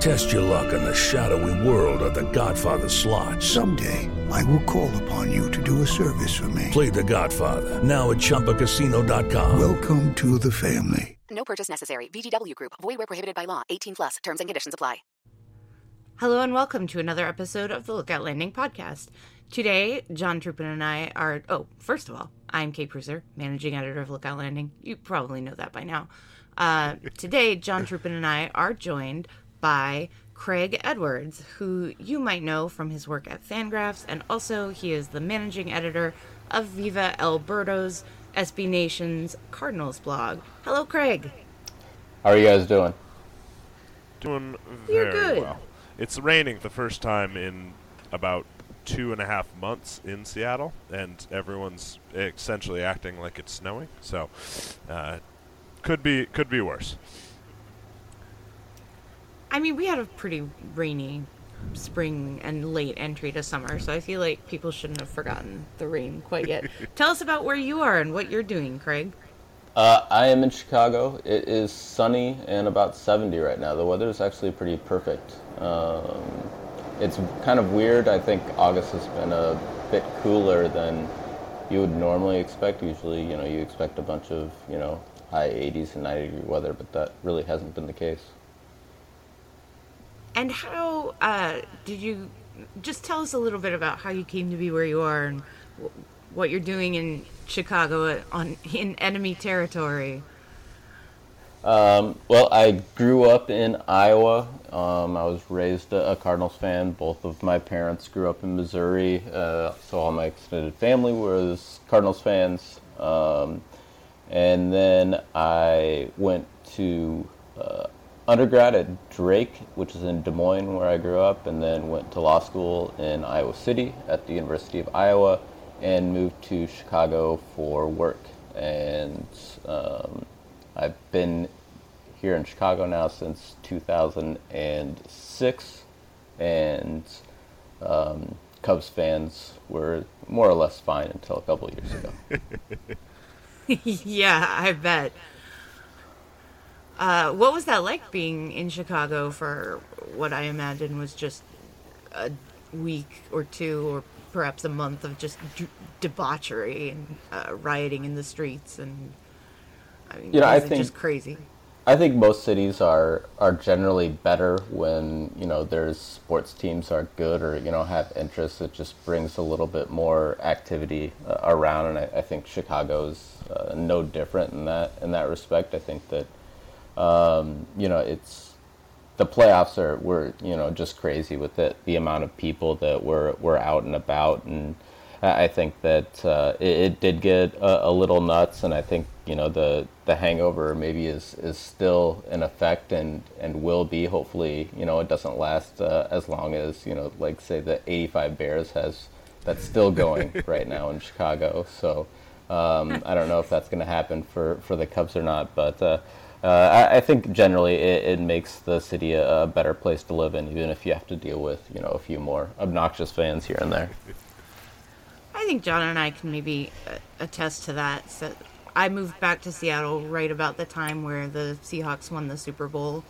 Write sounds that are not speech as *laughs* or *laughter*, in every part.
Test your luck in the shadowy world of The Godfather slot. Someday, I will call upon you to do a service for me. Play The Godfather now at ChumbaCasino.com. Welcome to the family. No purchase necessary. VGW Group. Void where prohibited by law. 18 plus. Terms and conditions apply. Hello and welcome to another episode of the Lookout Landing podcast. Today, John Trupin and I are. Oh, first of all, I'm Kate Preusser, managing editor of Lookout Landing. You probably know that by now. Uh, today, John Trupin and I are joined by Craig Edwards, who you might know from his work at Fangraphs, and also he is the managing editor of Viva El Birdos SB Nation's Cardinals blog. Hello, Craig. How are you guys doing? Doing You're very good. well. It's raining the first time in about two and a half months in Seattle, and everyone's essentially acting like it's snowing. So, uh, could be could be worse. I mean, we had a pretty rainy spring and late entry to summer, so I feel like people shouldn't have forgotten the rain quite yet. *laughs* Tell us about where you are and what you're doing, Craig. Uh, I am in Chicago. It is sunny and about 70 right now. The weather is actually pretty perfect. Um, it's kind of weird. I think August has been a bit cooler than you would normally expect. Usually, you know, you expect a bunch of, you know, high 80s and 90 degree weather, but that really hasn't been the case. And how uh, did you just tell us a little bit about how you came to be where you are and wh- what you're doing in Chicago uh, on in enemy territory? Um, well, I grew up in Iowa. Um, I was raised a, a Cardinals fan. Both of my parents grew up in Missouri, uh, so all my extended family was Cardinals fans. Um, and then I went to uh, undergrad at Drake, which is in Des Moines, where I grew up, and then went to law school in Iowa City at the University of Iowa, and moved to Chicago for work. And um, I've been here in Chicago now since 2006, and um, Cubs fans were more or less fine until a couple years ago. *laughs* yeah, I bet. Uh, what was that like being in Chicago for what I imagine was just a week or two, or perhaps a month of just d- debauchery and uh, rioting in the streets, and I mean, You know, I think- just crazy. I think most cities are are generally better when you know their sports teams are good or you know have interest. It just brings a little bit more activity uh, around, and I, I think Chicago's uh, no different in that in that respect. I think that um, you know it's the playoffs are were you know just crazy with it the amount of people that were were out and about and I I think that uh, it, it did get a, a little nuts, and I think you know the the hangover maybe is is still in effect and and will be. Hopefully, you know it doesn't last uh, as long as you know, like say the '85 Bears has. That's still going *laughs* right now in Chicago. So um, I don't know if that's going to happen for for the Cubs or not, but. Uh, uh, I, I think generally it, it makes the city a, a better place to live in, even if you have to deal with you know a few more obnoxious fans here and there. I think John and I can maybe uh, attest to that. So I moved back to Seattle right about the time where the Seahawks won the Super Bowl.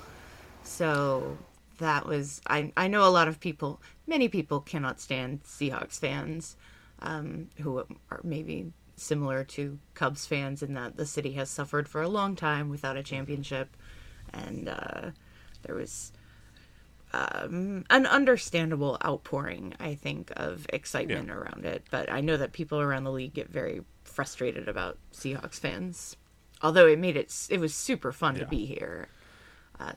So that was I I know a lot of people, many people cannot stand Seahawks fans um, who are maybe similar to Cubs fans in that the city has suffered for a long time without a championship, and uh, there was um, an understandable outpouring, I think, of excitement around it. But I know that people around the league get very frustrated about Seahawks fans. Although it made it, it was super fun to be here. Uh,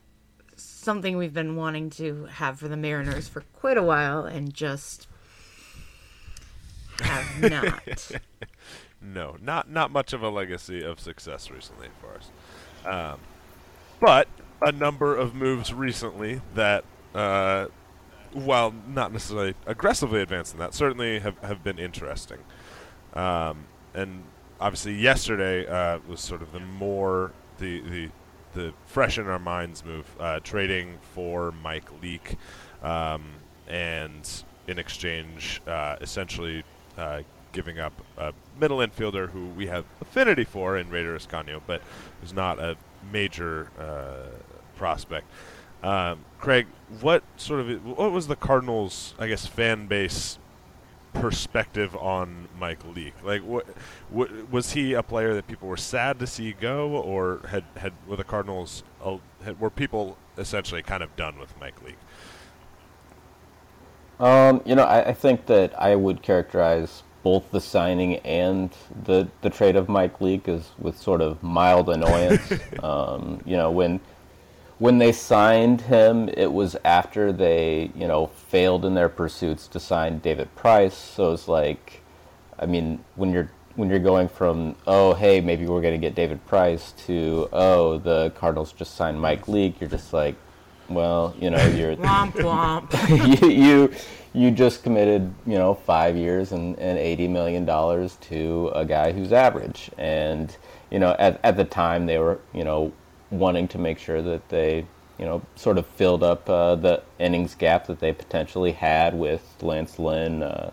something we've been wanting to have for the Mariners for quite a while, and just *laughs* have not. No, not not much of a legacy of success recently for us. Um, but a number of moves recently that, uh, while not necessarily aggressively advancing that, certainly have, have been interesting. Um, and obviously, yesterday uh, was sort of the more the the the fresh in our minds move, uh, trading for Mike Leake, um, and in exchange, uh, essentially uh, giving up a middle infielder who we have affinity for in Rayder Ascanio, but who's not a major uh, prospect. Um, Craig, what sort of what was the Cardinals, I guess, fan base perspective on Mike Leake? Like, what, what was he a player that people were sad to see go, or had had were the Cardinals uh, had, were people essentially kind of done with Mike Leake? Um, you know, I, I think that I would characterize both the signing and the the trade of Mike Leake is with sort of mild annoyance. *laughs* um, you know, when when they signed him, it was after they you know failed in their pursuits to sign David Price. So it's like, I mean, when you're when you're going from oh hey maybe we're going to get David Price to oh the Cardinals just signed Mike Leake, you're just like, well you know you're womp womp. *laughs* you, you you just committed, you know, five years and, and eighty million dollars to a guy who's average. And you know, at at the time they were, you know, wanting to make sure that they, you know, sort of filled up uh, the innings gap that they potentially had with Lance Lynn. Uh,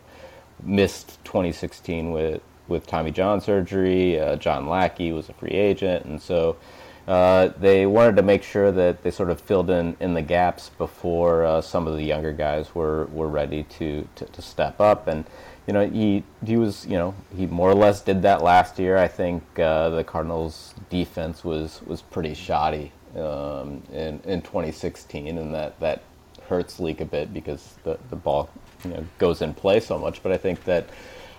missed 2016 with with Tommy John surgery. Uh, John Lackey was a free agent, and so uh, they wanted to make sure that they sort of filled in, in the gaps before uh, some of the younger guys were, were ready to, to, to, step up. And, you know, he, he was, you know, he more or less did that last year. I think uh, the Cardinals' defense was, was pretty shoddy um, in, in 2016, and that, that hurts Leake a bit because the, the ball, you know, goes in play so much. But I think that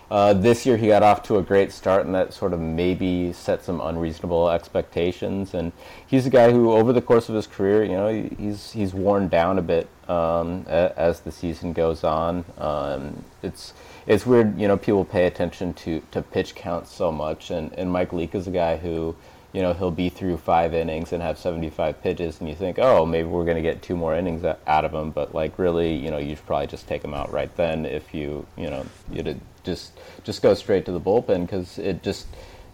uh, this year he got off to a great start, and that sort of maybe set some unreasonable expectations. And he's a guy who, over the course of his career, you know, he's he's worn down a bit um, as the season goes on. Um, it's it's weird, you know, people pay attention to, to pitch counts so much, and, and Mike Leake is a guy who, you know, he'll be through five innings and have 75 pitches, and you think, oh, maybe we're going to get two more innings out of him, but like really, you know, you should probably just take him out right then if you, you know, you did just just go straight to the bullpen because it just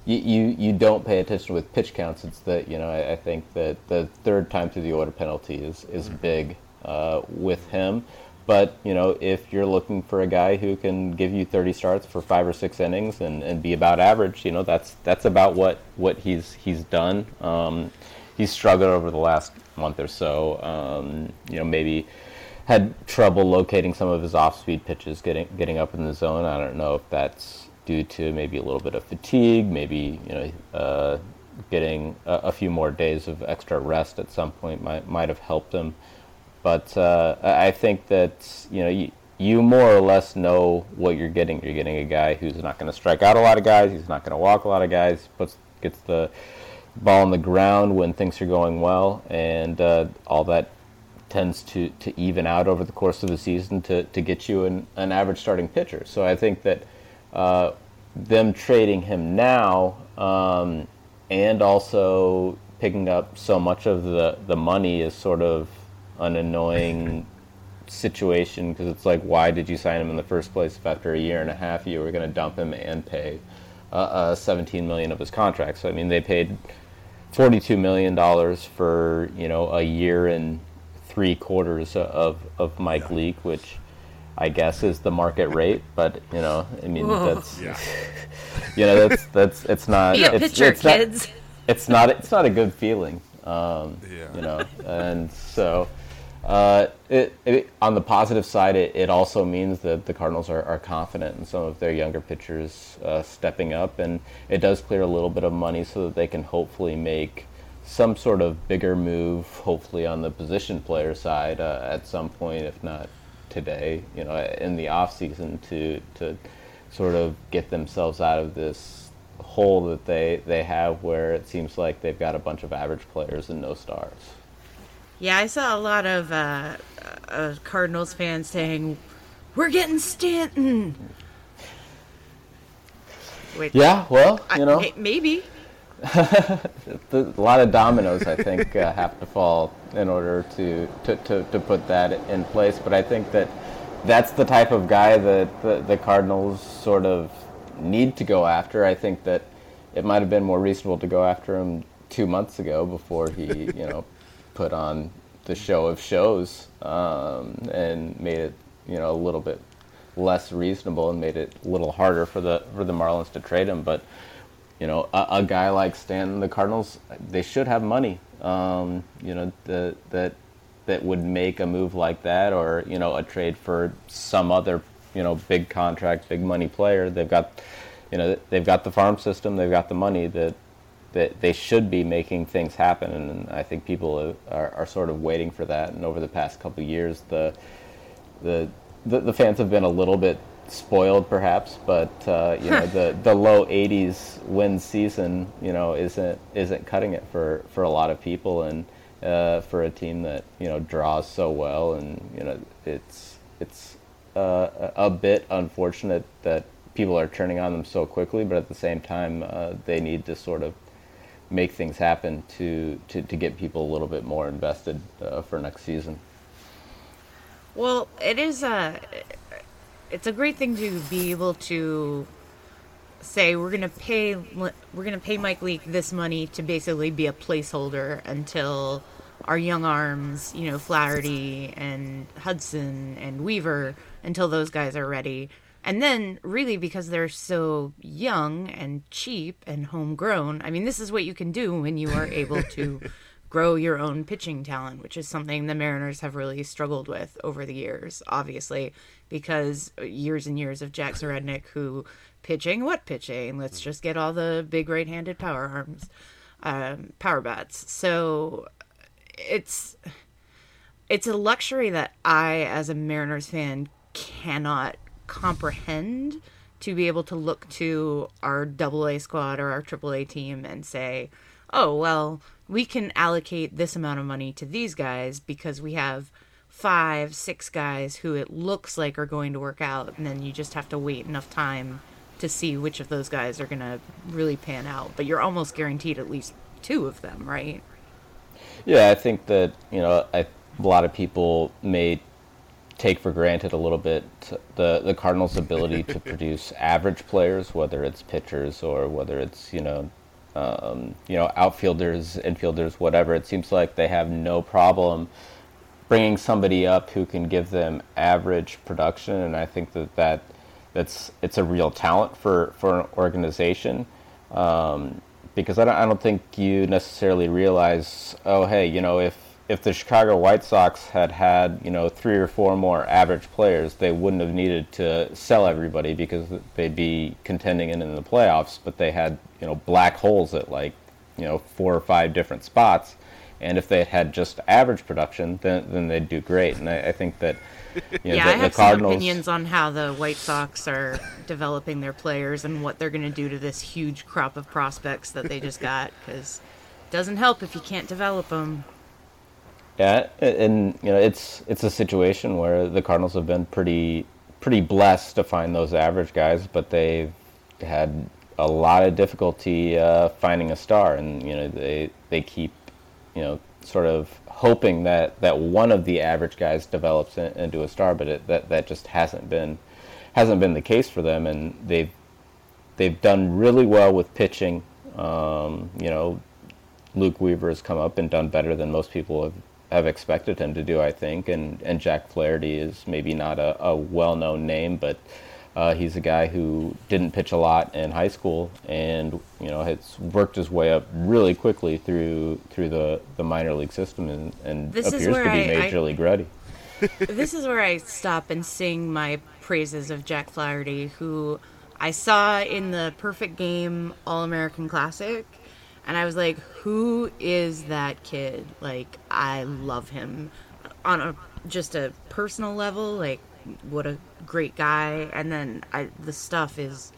you, you you don't pay attention with pitch counts. It's that you know I, I think that the third time through the order penalty is is big uh, with him. But you know if you're looking for a guy who can give you 30 starts for five or six innings and, and be about average, you know that's that's about what what he's he's done. Um, he's struggled over the last month or so. Um, you know maybe had trouble locating some of his off-speed pitches, getting getting up in the zone. I don't know if that's due to maybe a little bit of fatigue, maybe you know uh, getting a, a, few more days of extra rest at some point might might have helped him. But uh, I think that you know you, you more or less know what you're getting. You're getting a guy who's not going to strike out a lot of guys. He's not going to walk a lot of guys. Puts gets the ball on the ground when things are going well, and uh, all that tends to, to even out over the course of the season to, to get you an, an average starting pitcher. So I think that uh, them trading him now um, and also picking up so much of the, the money is sort of an annoying *laughs* situation because it's like, why did you sign him in the first place if after a year and a half you were going to dump him and pay uh, uh, 17 million of his contract? So I mean, they paid 42 million dollars for you know a year and three quarters of of Mike Leake, which I guess is the market rate. But you know, I mean, Whoa. that's Yeah. *laughs* you know, that's that's it's not. Be a it's, pitcher, it's not- kids. it's not it's not a good feeling um, Yeah. you know and so uh, it, it, on the positive side it, it also means that the cardinals are, are confident in some of their younger pitchers uh, stepping up and it does clear a little bit of money so that they can hopefully make some sort of bigger move hopefully on the position player side uh, at some point if not today you know in the off season to to sort of get themselves out of this hole that they they have where it seems like they've got a bunch of average players and no stars. Yeah, I saw a lot of uh, uh, Cardinals fans saying, "We're getting Stanton." Which, Yeah, well, you know, may- maybe. *laughs* a lot of dominoes I think uh, *laughs* have to fall in order to, to, to, to put that in place. But I think that that's the type of guy that the, the Cardinals sort of need to go after. I think that it might have been more reasonable to go after him two months ago before he, *laughs* you know, put on the show of shows um, and made it, you know, a little bit less reasonable and made it a little harder for the for the Marlins to trade him. But you know, a, a guy like Stanton, the Cardinals, they should have money. Um, you know, the, that that would make a move like that, or you know, a trade for some other, you know, big contract, big money player. They've got, you know, they've got the farm system, they've got the money that that they should be making things happen, and I think people are, are sort of waiting for that. And over the past couple years, the the, the the fans have been a little bit spoiled, perhaps, but uh, you know the *laughs* the low 80s win season, you know, isn't isn't cutting it for for a lot of people, and uh, for a team that you know draws so well, and you know it's it's uh, a a bit unfortunate that people are turning on them so quickly, but at the same time, uh, they need to sort of make things happen to, to, to get people a little bit more invested uh, for next season. Well, it is a it's a great thing to be able to say we're gonna pay we're gonna pay Mike Leake this money to basically be a placeholder until our young arms, you know, Flaherty and Hudson and Weaver, until those guys are ready. And then, really, because they're so young and cheap and homegrown, I mean, this is what you can do when you are able to *laughs* grow your own pitching talent, which is something the Mariners have really struggled with over the years, obviously, because years and years of Jack Zduriencik who pitching, what pitching? Let's just get all the big right handed power arms, um, power bats. So it's it's a luxury that I, as a Mariners fan, cannot comprehend to be able to look to our double A squad or our triple A team and say, oh, well, we can allocate this amount of money to these guys because we have five, six guys who it looks like are going to work out. And then you just have to wait enough time to see which of those guys are going to really pan out. But you're almost guaranteed at least two of them, right? Yeah, I think that you know I, a lot of people may take for granted a little bit the the Cardinals' ability to *laughs* produce average players, whether it's pitchers or whether it's you know um, you know outfielders, infielders, whatever. It seems like they have no problem bringing somebody up who can give them average production, and I think that that that's it's a real talent for for an organization. Um, because I don't, I don't think you necessarily realize, oh, hey, you know, if if the Chicago White Sox had had, you know, three or four more average players, they wouldn't have needed to sell everybody because they'd be contending in, in the playoffs. But they had, you know, black holes at like, you know, four or five different spots. And if they had had just average production, then then they'd do great. And I, I think that, you know, yeah, the, I have the Cardinals. some opinions on how the White Sox are developing their players and what they're going to do to this huge crop of prospects that they just got. Because it doesn't help if you can't develop them. Yeah, and you know it's it's a situation where the Cardinals have been pretty pretty blessed to find those average guys, but they've had a lot of difficulty uh, finding a star, and you know they they keep you know sort of hoping that, that one of the average guys develops in, into a star, but it, that that just hasn't been hasn't been the case for them, and they've they've done really well with pitching. Um, you know, Luke Weaver has come up and done better than most people have, have expected him to do, I think, and and Jack Flaherty is maybe not a, a well known name, but uh, he's a guy who didn't pitch a lot in high school, and you know has worked his way up really quickly through through the, the minor league system, and, and This appears to be I- major I- league ready. *laughs* this is where I stop and sing my praises of Jack Flaherty, who I saw in the Perfect Game All American Classic, and I was like, "Who is that kid?" Like, I love him on a just a personal level. Like, what a great guy! And then I, the stuff is.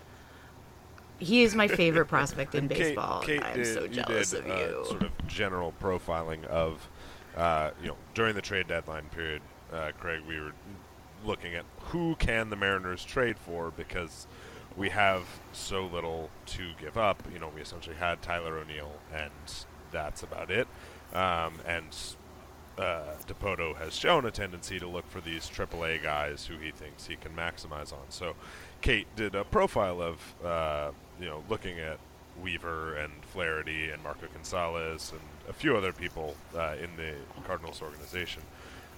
He is my favorite prospect in *laughs* baseball. Kate, I'm did, so you jealous did, of uh, you. Sort of general profiling of, uh, you know, during the trade deadline period, uh, Craig, we were looking at who can the Mariners trade for because we have so little to give up. You know, we essentially had Tyler O'Neill, and that's about it. Um, and uh, Dipoto has shown a tendency to look for these AAA guys who he thinks he can maximize on. So, Kate did a profile of, uh, you know, looking at Weaver and Flaherty and Marco Gonzalez and a few other people uh, in the Cardinals organization.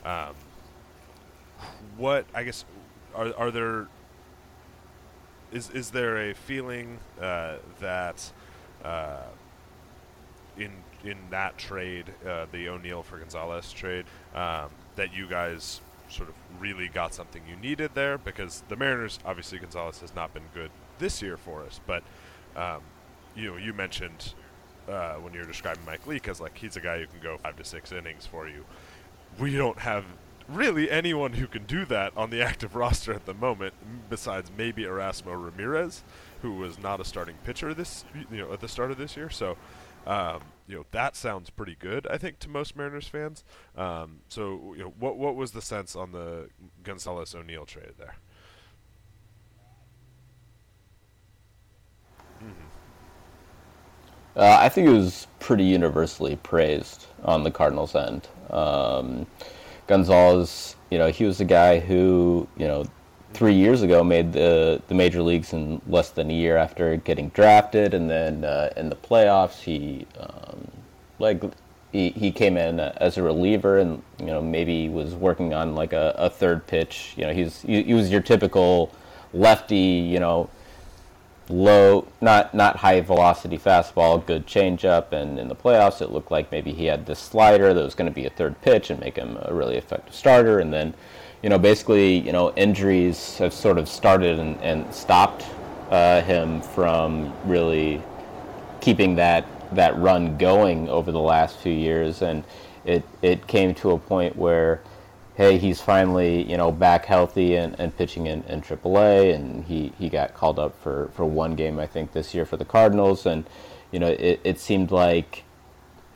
Um, what I guess are are there is is there a feeling uh, that uh, in in that trade, uh, the O'Neill for Gonzalez trade, um, that you guys sort of really got something you needed there? Because the Mariners, obviously, Gonzalez has not been good this year for us, but um, you know, you mentioned uh, when you were describing Mike Leake as like he's a guy who can go five to six innings for you. We don't have really anyone who can do that on the *laughs* active roster at the moment, besides maybe Erasmo Ramirez, who was not a starting pitcher this you know at the start of this year. So, um, you know that sounds pretty good, I think, to most Mariners fans. Um, so, you know, what what was the sense on the Gonzalez O'Neill trade there? Uh, I think it was pretty universally praised on the Cardinals' end. Um, Gonzalez, you know, he was a guy who, you know, three years ago made the the major leagues in less than a year after getting drafted, and then uh, in the playoffs, he um, like he, he came in as a reliever, and you know maybe was working on like a, a third pitch. You know, he's he, he was your typical lefty, you know, low, not not high velocity fastball, good changeup, and in the playoffs it looked like maybe he had this slider that was going to be a third pitch and make him a really effective starter. And then, you know, basically, you know, injuries have sort of started and, and stopped uh, him from really keeping that that run going over the last few years, and it it came to a point where, hey, he's finally you know back healthy and, and pitching in, in AAA, and he, he got called up for, for one game I think this year for the Cardinals, and you know it, it seemed like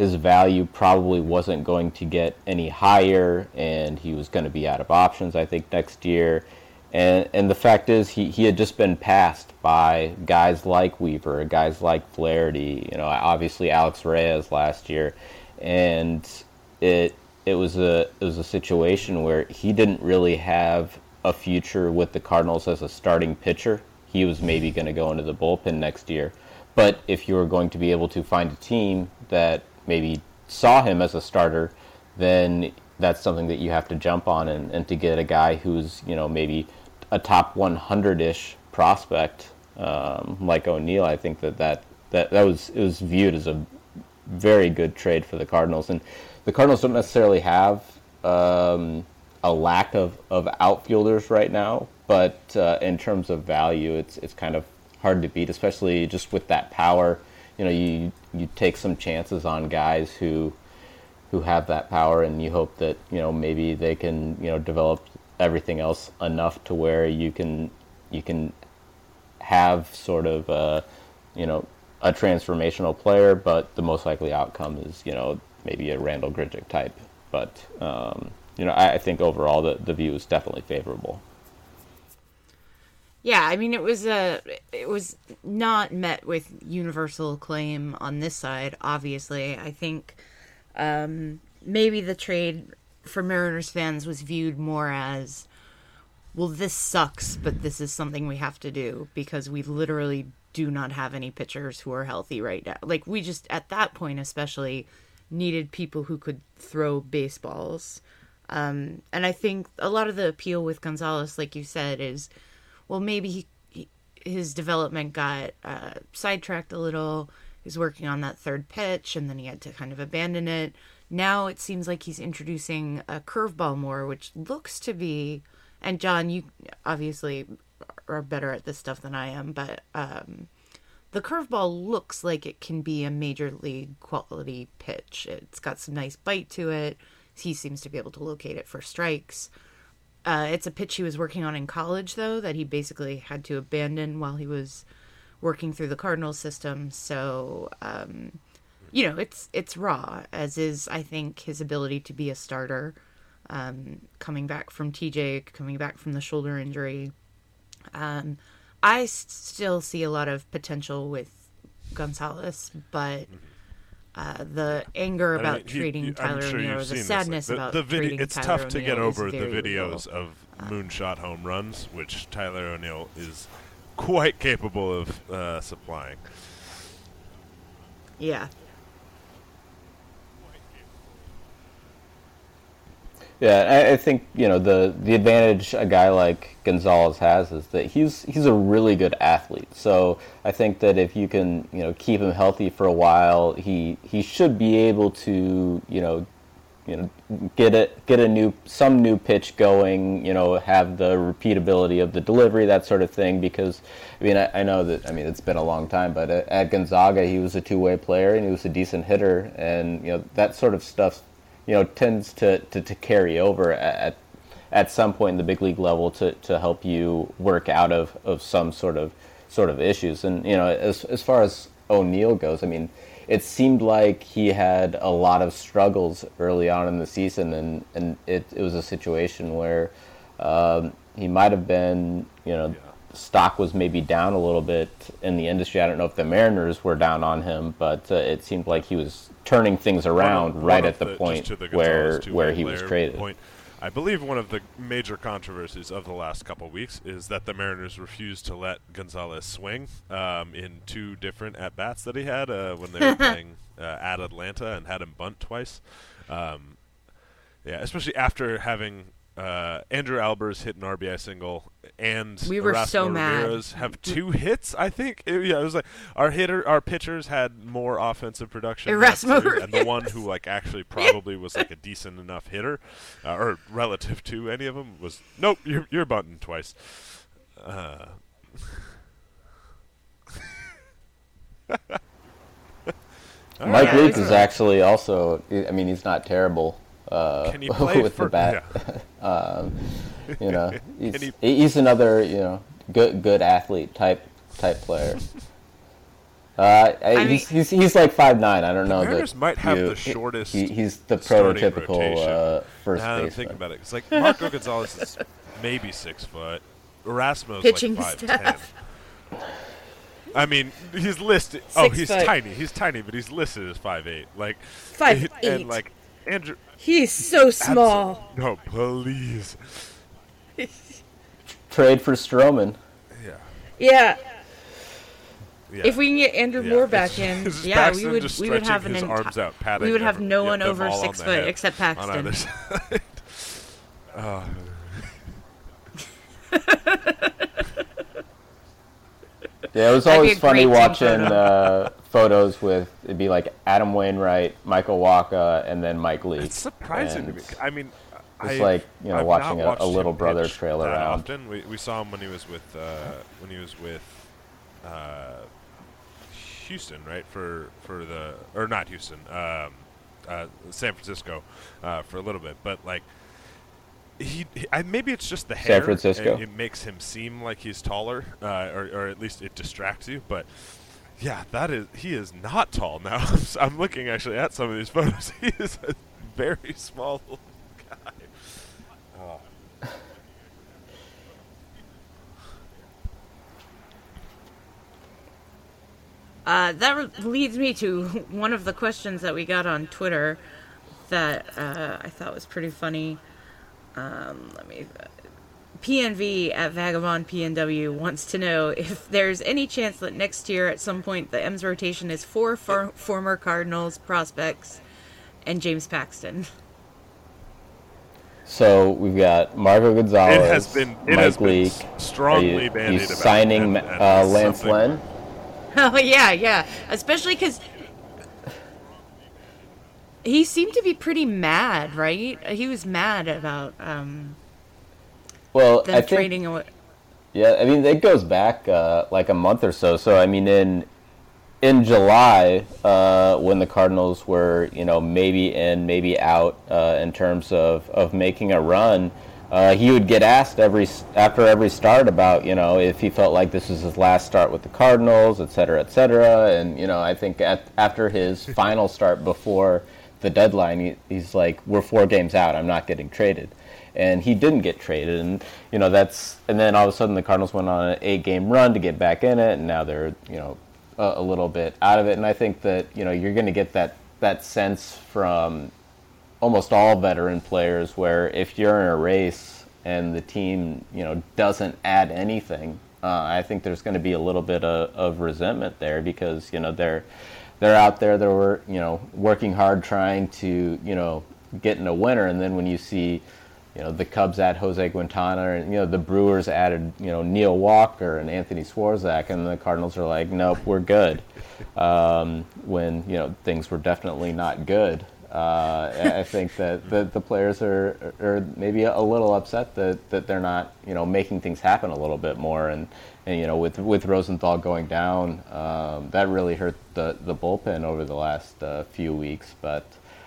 his value probably wasn't going to get any higher, and he was going to be out of options I think next year. And and the fact is, he, he had just been passed by guys like Weaver, guys like Flaherty, you know, obviously Alex Reyes last year, and it it was a it was a situation where he didn't really have a future with the Cardinals as a starting pitcher. He was maybe going to go into the bullpen next year, but if you were going to be able to find a team that maybe saw him as a starter, then that's something that you have to jump on and, and to get a guy who's you know maybe a top 100-ish prospect um, like O'Neill. I think that, that that that was it was viewed as a very good trade for the Cardinals, and the Cardinals don't necessarily have um, a lack of, of outfielders right now, but uh, in terms of value, it's it's kind of hard to beat, especially just with that power. You know, you you take some chances on guys who who have that power, and you hope that you know maybe they can you know develop everything else enough to where you can you can have sort of uh, you know a transformational player, but the most likely outcome is you know maybe a Randal Grichuk type. But um, you know I, I think overall the the view is definitely favorable. Yeah, I mean it was a it was not met with universal acclaim on this side. Obviously, I think um, maybe the trade for Mariners fans was viewed more as, well, this sucks, but this is something we have to do because we literally do not have any pitchers who are healthy right now. Like we just at that point, especially, needed people who could throw baseballs. Um, and I think a lot of the appeal with Gonzalez, like you said, is well, maybe he, he his development got uh, sidetracked a little. He's working on that third pitch, and then he had to kind of abandon it. Now it seems like he's introducing a curveball more, which looks to be. And John, you obviously are better at this stuff than I am, but um, the curveball looks like it can be a major league quality pitch. It's got some nice bite to it. He seems to be able to locate it for strikes. Uh, it's a pitch he was working on in college, though, that he basically had to abandon while he was working through the Cardinal system. So, um, you know, it's it's raw, as is I think his ability to be a starter. Um, coming back from TJ, coming back from the shoulder injury, um, I still see a lot of potential with Gonzalez, but uh, the anger I about mean, he- trading you- Tyler sure O'Neill, the seen this, sadness like, about the, the video. trading It's Tyler tough to get over the videos of moonshot home runs, which Tyler O'Neill is quite capable of uh, supplying. Yeah, Yeah, I, I think you know the the advantage a guy like Gonzalez has is that he's he's a really good athlete. So I think that if you can you know keep him healthy for a while, he he should be able to you know you know get a get a new some new pitch going. You know have the repeatability of the delivery that sort of thing. Because I mean I, I know that I mean it's been a long time, but at, Gonzaga he was a two way player and he was a decent hitter, and you know that sort of stuff you know tends to, to, to carry over at at some point in the big league level to, to help you work out of, of some sort of sort of issues. And you know, as as far as O'Neill goes, I mean, it seemed like he had a lot of struggles early on in the season, and, and it, it was a situation where um, he might have been, you know, stock was maybe down a little bit in the industry. I don't know if the Mariners were down on him, but uh, it seemed like he was turning things around One right one at of the point the where where he was player traded. Point. I believe one of the major controversies of the last couple of weeks is that the Mariners refused to let Gonzalez swing um, in two different at bats that he had uh, when they were *laughs* playing uh, at Atlanta and had him bunt twice. Um, yeah, especially after having uh, Andrew Albers hit an RBI single and We were so Erasmo mad. Ramirez have two hits. I think It- yeah, it was like our hitter, our pitchers had more offensive production, in Erasmo series, and the one who like actually *laughs* probably was like a decent enough hitter, uh, or relative to any of them was nope. You're you're bunting twice. Uh, *laughs* Mike Yeah, Luke is actually also. I mean, he's not terrible uh, Can he *laughs* play with for- the bat. *laughs* um, you know, *laughs* he's, he, he's another you know good good athlete type type player. Uh, I, I he's, mean- he's he's like five nine. I don't know. Mariners that might have you- the shortest He, he's the prototypical rotation. uh, first now that I'm baseman. thinking about it, it's like Marco Gonzalez is maybe six foot. Erasmo's Pitching like five staff. ten. I mean, he's listed. oh, Six he's foot. tiny. He's tiny, but he's listed as five eight. Like Five eight. and like Andrew. He's so small. No, please. *laughs* Trade for Stroman. Yeah. Yeah, yeah. if we can get Andrew Yeah, Moore it's- back in, yeah, Paxton we would we would have an enti- arms out, patting we would have no one over all on six foot except Paxton. either. *laughs* Oh. Yeah, it was always funny watching uh, photos with it'd be like Adam Wainwright, Michael Wacha, and then Mike Lee. It's surprising to me. I mean, It's like, you know, I've watching a- a little brother trail around. Often. We, we saw him when he was with uh, when he was with uh, Houston, right? For for the or not Houston, um, uh, San Francisco, uh, for a little bit. But like, he, he I, maybe it's just the hair. San. Francisco? and It makes him seem like he's taller, uh, or or at least it distracts you. But yeah, that is. He is not tall now. *laughs* I'm looking actually at some of these *laughs* photos. He is a very small *laughs* guy. Oh. Uh, that re- leads me to one of the questions that we got on Twitter that uh, I thought was pretty funny. Um, let me PNV at Vagabond PNW wants to know if there's any chance that next year at some point the M's rotation is four for- former Cardinals prospects and James Paxton. So we've got Marco Gonzalez, It has been- it Mike has been Leake. strongly Are you, bandied you about, signing and- and uh, Lance something- Lynn. Oh yeah, yeah. Especially because he seemed to be pretty mad, right? He was mad about um, Well, them I think trading away. Yeah, I mean it goes back uh, like a month or so. So I mean in in July uh, when the Cardinals were you know maybe in maybe out uh, in terms of, of making a run, uh, he would get asked every after every start about you know if he felt like this was his last start with the Cardinals, et cetera, et cetera. And you know I think at, after his *laughs* final start before the deadline, he, he's like we're four games out. I'm not getting traded and he didn't get traded and you know that's and then all of a sudden the Cardinals went on an eight game run to get back in it and now they're you know a, a little bit out of it. And I think that you know you're going to get that that sense from almost all veteran players where if you're in a race and the team you know doesn't add anything uh, I think there's going to be a little bit of, of resentment there because you know they're they're out there they're you know working hard trying to you know get in a winner. And then when you see you know the Cubs add Jose Quintana, and you know the Brewers added you know Neil Walker and Anthony Swarzak, and the Cardinals are like, nope, we're good. *laughs* Um, when you know things were definitely not good. Uh, I think that the, the players are, are maybe a little upset that, that they're not you know making things happen a little bit more, and, and you know with with Rosenthal going down, um, that really hurt the, the bullpen over the last uh, few weeks. But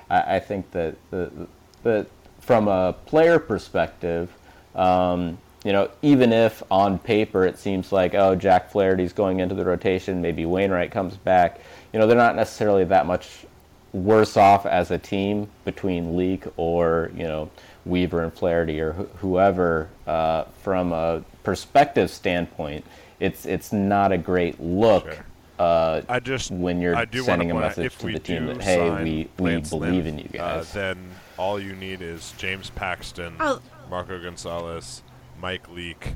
I, I think that the, the from a player perspective, um, you know, even if on paper it seems like, oh, Jack Flaherty's going into the rotation, maybe Wainwright comes back, you know, they're not necessarily that much worse off as a team between Leake or, you know, Weaver and Flaherty or wh- whoever. Uh, from a perspective standpoint, it's it's not a great look. Sure. Uh, I just when you're I do sending a message to the team that hey, we, we Lance believe Lynn, in you uh, guys. then all you need is James Paxton, Oh. Marco Gonzalez, Mike Leake,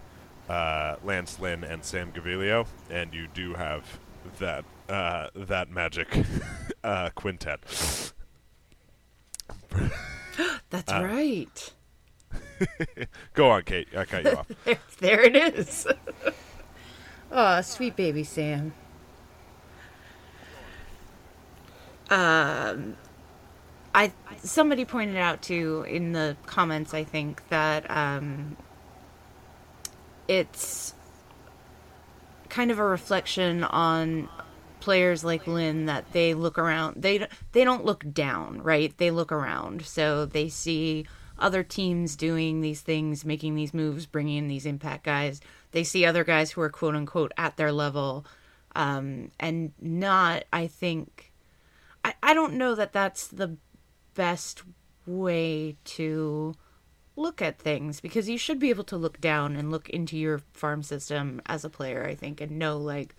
uh, Lance Lynn, and Sam Gaviglio, and you do have that uh, that magic *laughs* uh, quintet. *gasps* That's uh, right. *laughs* Go on, Kate. I cut you off. *laughs* There, there it is. oh, sweet baby Sam. Um, I somebody pointed out too in the comments. I think that um, it's kind of a reflection on players like Lynn that they look around. They they don't look down, right? They look around, so they see other teams doing these things, making these moves, bringing in these impact guys. They see other guys who are quote unquote at their level, um, and not. I think. I, I don't know that that's the best way to look at things because you should be able to look down and look into your farm system as a player, I think, and know like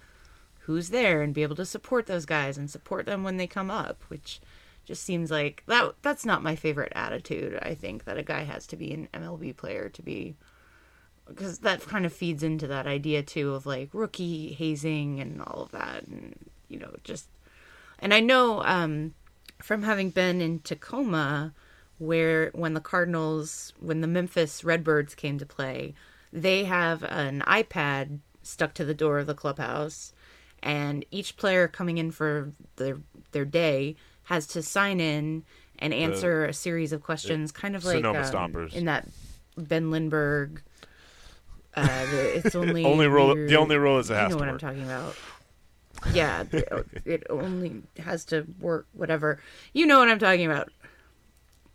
who's there and be able to support those guys and support them when they come up, which just seems like that that's not my favorite attitude. I think that a guy has to be an MLB player to be because that kind of feeds into that idea too of like rookie hazing and all of that and you know just and I know um from having been in Tacoma where when the Cardinals when the Memphis Redbirds came to play they have an iPad stuck to the door of the clubhouse and each player coming in for their their day has to sign in and answer a series of questions kind of like um, in that Ben Lindbergh uh, the, it's *laughs* only Only rule- the only rule is it you has know to what work. I'm talking about. Yeah, it, only has to work. Whatever you know what I'm talking about.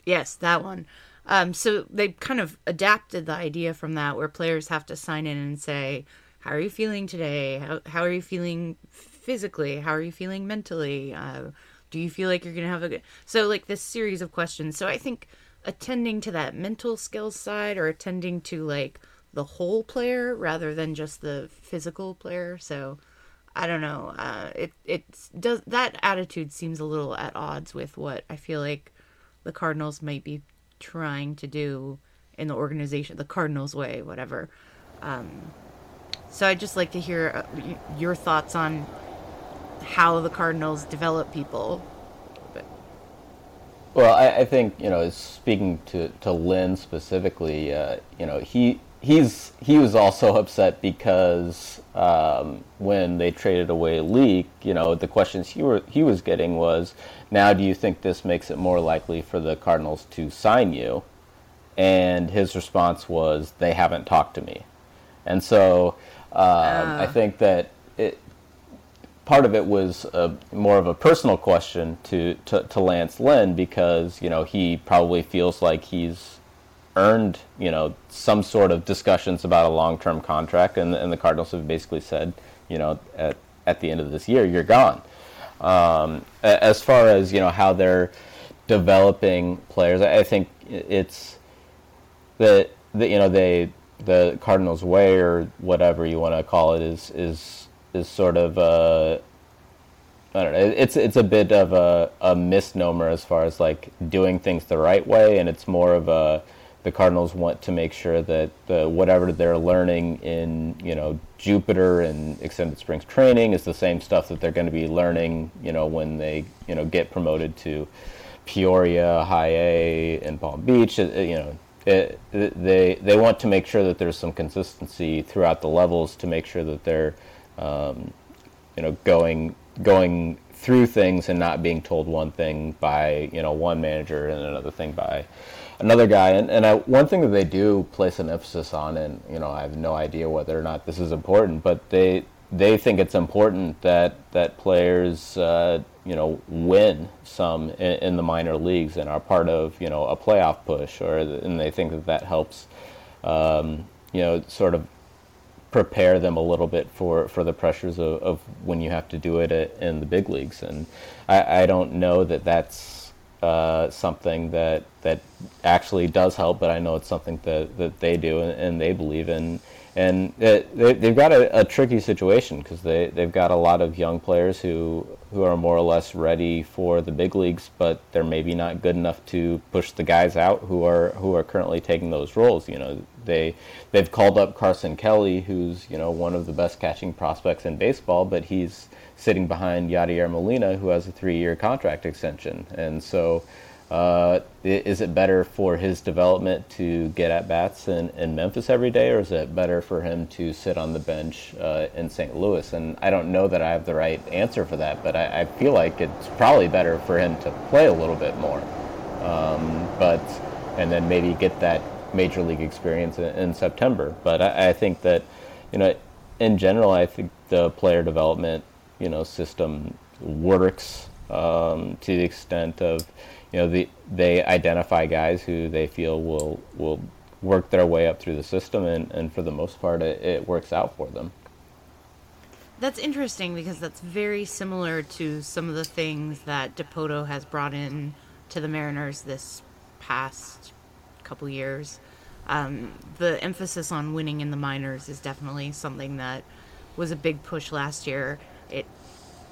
Yes, that one. Um, so they kind of adapted the idea from that, where players have to sign in and say, "How are you feeling today? How how are you feeling physically? How are you feeling mentally? Uh, do you feel like you're gonna have a good?" So like this series of questions. So I think attending to that mental skills side, or attending to like the whole player rather than just the physical player. So I don't know. Uh, it it does that attitude seems a little at odds with what I feel like the Cardinals might be trying to do in the organization, the Cardinals way, whatever. Um, so I'd just like to hear uh, your thoughts on how the Cardinals develop people. Well, I, I think you know, speaking to to Lynn specifically, uh, you know, he he's he was also upset because um, when they traded away Leake, you know, the questions he were he was getting was, now do you think this makes it more likely for the Cardinals to sign you? And his response was, they haven't talked to me, and so um, I think that it part of it was a, more of a personal question to, to, to Lance Lynn because you know he probably feels like he's earned you know some sort of discussions about a long term contract, and and the Cardinals have basically said you know at at the end of this year you're gone. Um, as far as you know how they're developing players, I I think it's that the, you know they the Cardinals way or whatever you want to call it is is is sort of uh, I don't know. It's it's a bit of a, a misnomer as far as like doing things the right way, and it's more of a the Cardinals want to make sure that the, whatever they're learning in you know Jupiter and extended springs training is the same stuff that they're going to be learning you know when they you know get promoted to Peoria, High A, and Palm Beach. Uh, You know, it, they they want to make sure that there's some consistency throughout the levels to make sure that they're um, you know going going through things and not being told one thing by you know one manager and another thing by another guy and, and I, one thing that they do place an emphasis on and you know I have no idea whether or not this is important but they they think it's important that that players uh, you know win some in, in the minor leagues and are part of you know a playoff push or and they think that that helps um, you know sort of prepare them a little bit for, for the pressures of, of when you have to do it in the big leagues. And I, I don't know that that's uh, something that that actually does help, but I know it's something that, that they do and, and they believe in. And it, they, they've got a, a tricky situation because they, they've got a lot of young players who, who are more or less ready for the big leagues, but they're maybe not good enough to push the guys out who are who are currently taking those roles. You know, they they've called up Carson Kelly, who's you know one of the best catching prospects in baseball, but he's sitting behind Yadier Molina, who has a three-year contract extension, and so. Uh, is it better for his development to get at bats in, in Memphis every day, or is it better for him to sit on the bench uh, in St. Louis? And I don't know that I have the right answer for that, but I, I feel like it's probably better for him to play a little bit more, um, but and then maybe get that major league experience in, in September. But I, I think that you know, in general, I think the player development you know system works um, to the extent of you know the they identify guys who they feel will will work their way up through the system and, and for the most part it, it works out for them That's interesting because that's very similar to some of the things that Dipoto has brought in to the Mariners this past couple years. Um, the emphasis on winning in the minors is definitely something that was a big push last year. It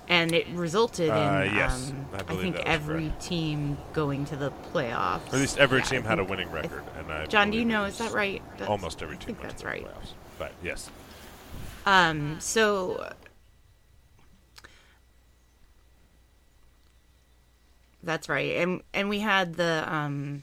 and it resulted in Uh, yes, um, I I, think every correct. team going to the playoffs. At least every Yeah, team had a winning record, and I John, do you know is that right? That's- almost every I team think went that's to the right. playoffs. But yes, Um, so that's right, and and we had the um,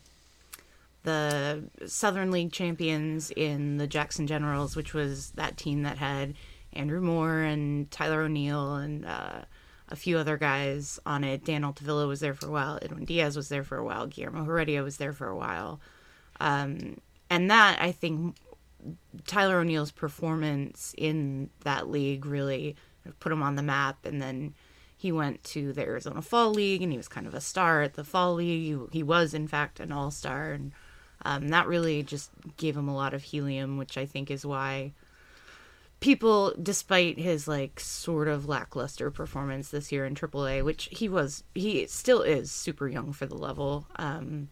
the Southern League champions in the Jackson Generals, which was that team that had Andrew Moore and Tyler O'Neill and uh, a few other guys on it. Dan Altavilla was there for a while. Edwin Diaz was there for a while. Guillermo Heredia was there for a while. Um, and that I think Tyler O'Neill's performance in that league really put him on the map. And then he went to the Arizona Fall League, and he was kind of a star at the Fall League. He, he was, in fact, an all star, and um, that really just gave him a lot of helium, which I think is why people, despite his like sort of lackluster performance this year in AAA, which he was, he still is super young for the level. Um,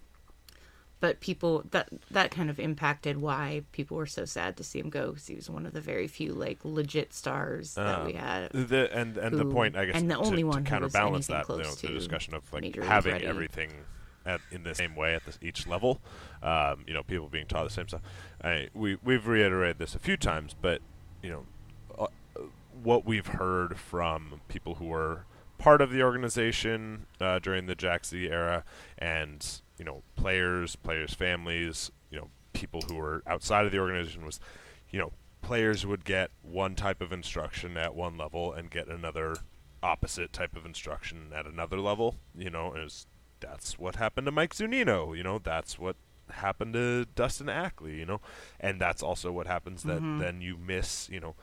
but people that that kind of impacted why people were so sad to see him go because he was one of the very few like legit stars that we Um, had. The, and and the point, I guess, and the to, only to one who was counterbalance that, you know, the discussion of like having ready. everything at, in the same way at this, each level, um, you know, people being taught the same stuff. I, we we've reiterated this a few times, but you know, uh, what we've heard from people who were part of the organization uh, during the Jack Z era, and you know, players, players' families, you know, people who were outside of the organization was, you know, players would get one type of instruction at one level and get another opposite type of instruction at another level. You know, it's, that's what happened to Mike Zunino. You know, that's what happened to Dustin Ackley. You know, and that's also what happens that then you miss. You know,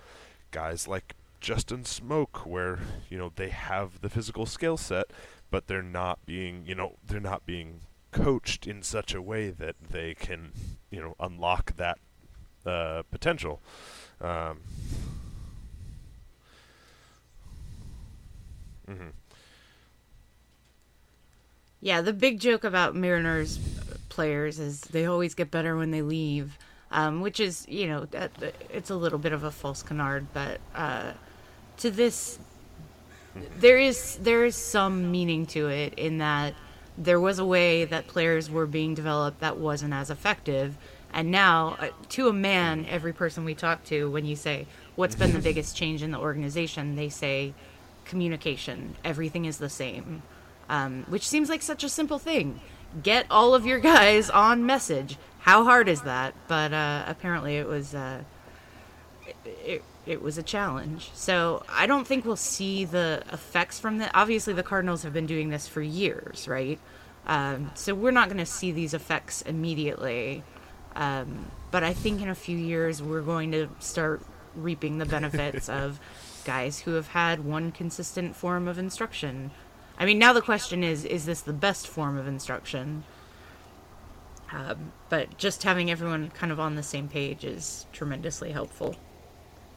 guys like Justin Smoak, where you know they have the physical skill set, but they're not being. You know, they're not being coached in such a way that they can, you know, unlock that uh, potential. Um, mhm. Yeah, the big joke about Mariners players is they always get better when they leave, um, which is, you know, it's a little bit of a false canard, but uh, to this, there is there is some meaning to it in that there was a way that players were being developed that wasn't as effective, and now uh, to a man, every person we talk to, when you say what's been the *laughs* biggest change in the organization, they say communication. Everything is the same um, which seems like such a simple thing. Get all of your guys on message. How hard is that? But uh, apparently, it was uh, it, it, it was a challenge. So I don't think we'll see the effects from that. Obviously, the Cardinals have been doing this for years, right? Um, so we're not going to see these effects immediately. Um, but I think in a few years, we're going to start reaping the benefits of *laughs* guys who have had one consistent form of instruction. I mean, now the question is is this the best form of instruction? Um, but just having everyone kind of on the same page is tremendously helpful.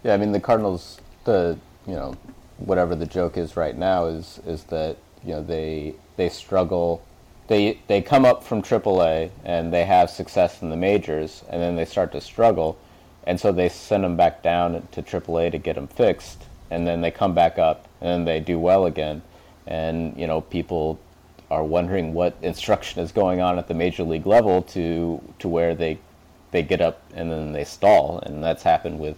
Yeah, I mean the Cardinals. The you know whatever the joke is right now is is that you know they they struggle. They they come up from AAA and they have success in the majors, and then they start to struggle, and so they send them back down to AAA to get them fixed, and then they come back up and then they do well again, and you know people are wondering what instruction is going on at the major league level to to where they they get up and then they stall, and that's happened with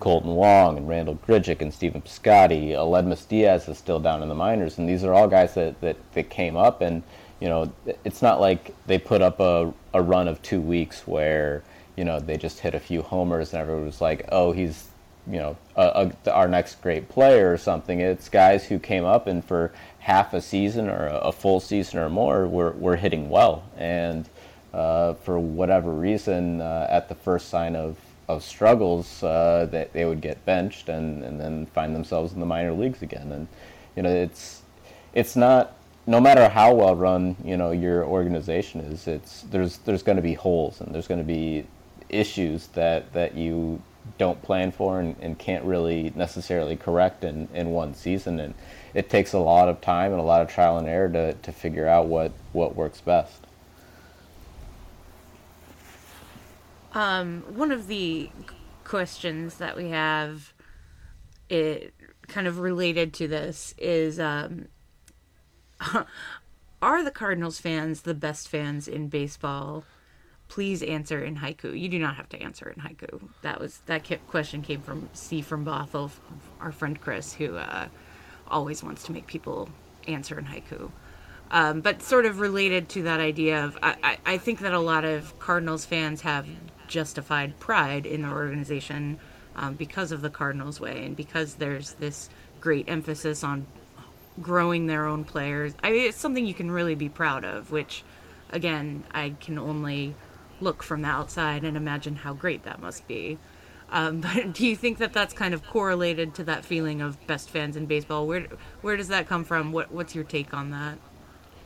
Kolten Wong and Randal Grichuk and Stephen Piscotty. Aledmys Diaz is still down in the minors, and these are all guys that, that, that came up, and you know it's not like they put up a, a run of two weeks where you know they just hit a few homers and everyone was like, oh, he's you know a, a, our next great player or something. It's guys who came up and for half a season or a, full season or more were, were hitting well, and uh, for whatever reason, uh, at the first sign of, of struggles, uh, that they would get benched and, and then find themselves in the minor leagues again. And you know, it's it's not no matter how well run you know your organization is. It's there's there's going to be holes and there's going to be issues that that you don't plan for and, and can't really necessarily correct in, in one season. And it takes a lot of time and a lot of trial and error to, to figure out what, what works best. Um, one of the questions that we have, it kind of related to this, is um, *laughs* are the Cardinals fans the best fans in baseball? Please answer in haiku. You do not have to answer in haiku. That was that question came from C from Bothell, our friend Chris, who uh, always wants to make people answer in haiku. Um, but sort of related to that idea of, I, I, I think that a lot of Cardinals fans have justified pride in their organization um, because of the Cardinals way and because there's this great emphasis on growing their own players. I mean, it's something you can really be proud of, which, again, I can only look from the outside and imagine how great that must be. Um, *laughs* but do you think that that's kind of correlated to that feeling of best fans in baseball? Where where does that come from? What what's your take on that?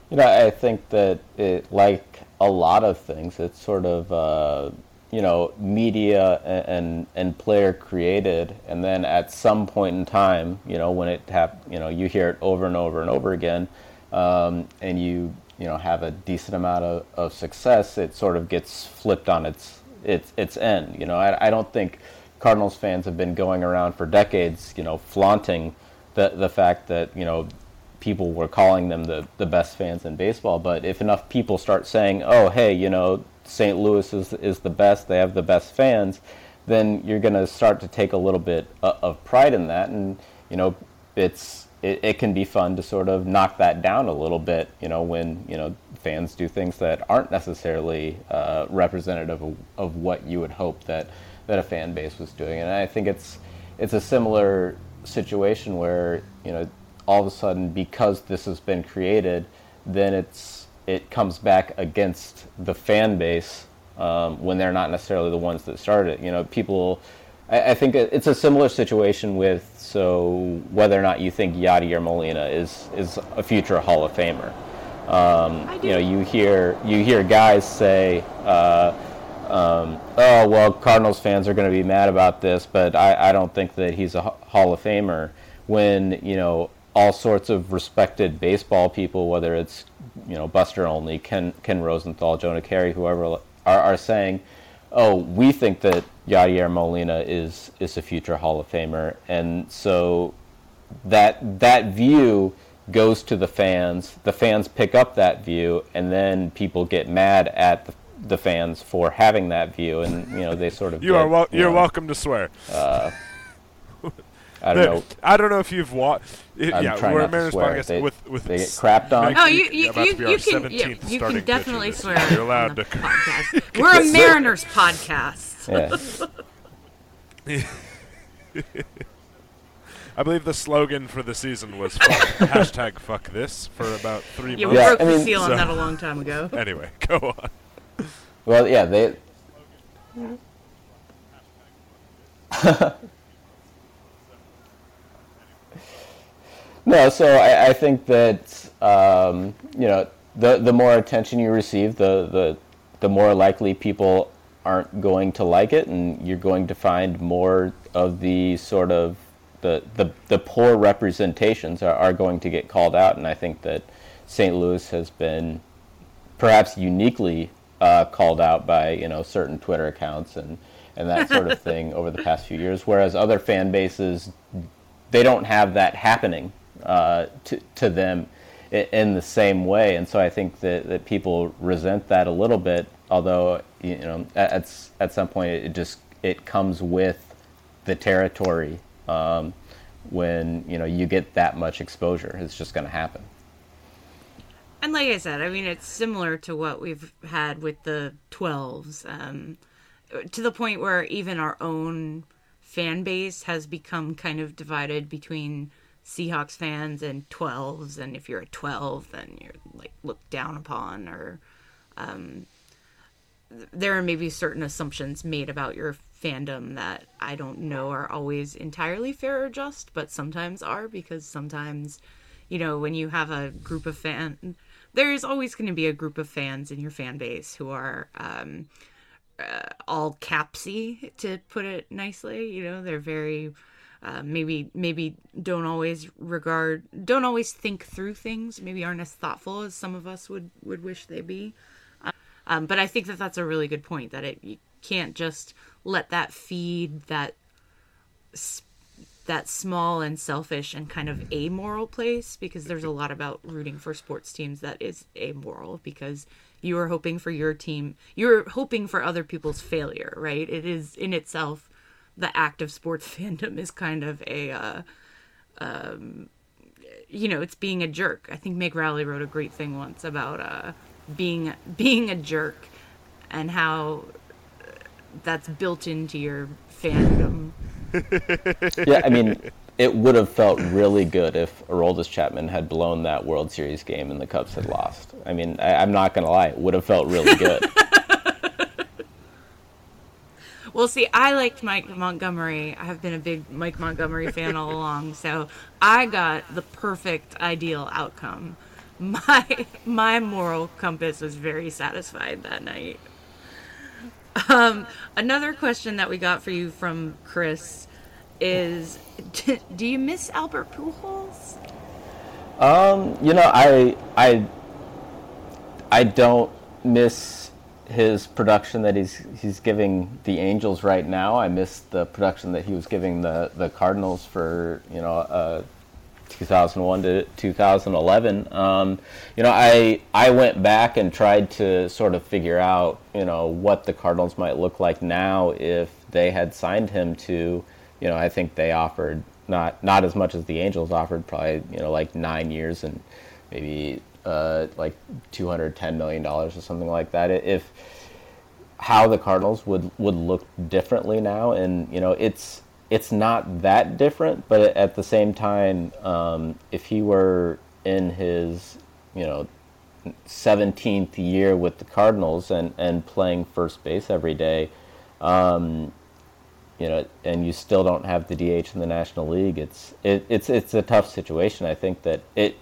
You know, I think that it, like a lot of things, it's sort of uh, you know media and, and player created, and then at some point in time, you know, when it hap- you know, you hear it over and over and over again, um, and you you know have a decent amount of, of success, it sort of gets flipped on its its its end. You know, I, I don't think Cardinals fans have been going around for decades, you know, flaunting the the fact that you know people were calling them the the best fans in baseball. But if enough people start saying, "Oh, hey, you know, St. Louis is is the best. They have the best fans," then you're going to start to take a little bit uh, of pride in that, and you know, it's it, it can be fun to sort of knock that down a little bit. You know, when you know fans do things that aren't necessarily uh, representative of, of what you would hope that that a fan base was doing, and I think it's it's a similar situation where you know all of a sudden because this has been created, then it's it comes back against the fan base um, when they're not necessarily the ones that started it. You know, people. I, I think it's a similar situation with so whether or not you think Yadier Molina is is a future Hall of Famer. Um, you know, you hear you hear guys say, uh, um, "Oh, well, Cardinals fans are going to be mad about this," but I, I don't think that he's a Hall of Famer. When you know all sorts of respected baseball people, whether it's you know Buster Olney, Ken Ken Rosenthal, Jonah Keri, whoever are, are saying, "Oh, we think that Yadier Molina is is a future Hall of Famer," and so that that view goes to the fans. The fans pick up that view, and then people get mad at the, the fans for having that view, and you know they sort of you get, are wel- you you're know, welcome to swear. Uh, I don't know. I don't know if you've watched. I'm yeah, trying we're not a to Mariners swear. podcast They- with with they get crapped on. Oh, you you, about you, to you can yeah, you can definitely swear. You're allowed to. podcast. *laughs* We're a Mariners podcast. Yeah. *laughs* I believe the slogan for the season was fuck, *laughs* hashtag fuck this for about three Yeah, we months. Yeah, broke I the mean- seal on that a long time ago. Anyway, go on. Well, yeah, they. No, so I, I think that um, you know the the more attention you receive, the the the more likely people aren't going to like it, and you're going to find more of the sort of the the, the poor representations are, are going to get called out, and I think that St. Louis has been perhaps uniquely uh, called out by you know certain Twitter accounts and and that sort of *laughs* thing over the past few years, whereas other fan bases they don't have that happening uh, to to them in the same way, and so I think that, that people resent that a little bit. Although you know at at some point it just it comes with the territory um, when you know you get that much exposure. It's just going to happen. And like I said, I mean, it's similar to what we've had with the 12s, um, to the point where even our own fan base has become kind of divided between Seahawks fans and 12s. And if you're a 12, then you're like looked down upon, or um, there are maybe certain assumptions made about your fandom that I don't know are always entirely fair or just, but sometimes are because sometimes, you know, when you have a group of fan, there's always going to be a group of fans in your fan base who are um, uh, all capsy, to put it nicely. You know, they're very uh, maybe maybe don't always regard, don't always think through things. Maybe aren't as thoughtful as some of us would would wish they be. Um, but I think that that's a really good point. That it you can't just let that feed that that small and selfish and kind of amoral place because there's a lot about rooting for sports teams that is amoral because you are hoping for your team you're hoping for other people's failure right it is in itself the act of sports *laughs* fandom is kind of a uh, um, you know it's being a jerk i think meg rowley wrote a great thing once about uh, being being a jerk and how that's built into your fandom *laughs* yeah, I mean, it would have felt really good if Aroldis Chapman had blown that World Series game and the Cubs had lost. I mean, I, I'm not going to lie, it would have felt really good. *laughs* Well, see, I liked Mike Montgomery. I have been a big Mike Montgomery fan all *laughs* along, so I got the perfect ideal outcome. *laughs* My my moral compass was very satisfied that night. Um, another question that we got for you from Chris is, do you miss Albert Pujols? um, you know, I, I, I don't miss his production that he's he's giving the Angels right now. I miss the production that he was giving the the Cardinals for you know uh, 2001 to 2011. Um, you know, I I went back and tried to sort of figure out you know what the Cardinals might look like now if they had signed him to. You know, I think they offered not not as much as the Angels offered, probably you know like nine years and maybe uh, like 210 million dollars or something like that. If how the Cardinals would would look differently now, and you know it's it's not that different, but at the same time, um, if he were in his you know 17th year with the Cardinals and and playing first base every day. Um, you know, and you still don't have the DH in the National League. It's it, it's it's a tough situation. I think that it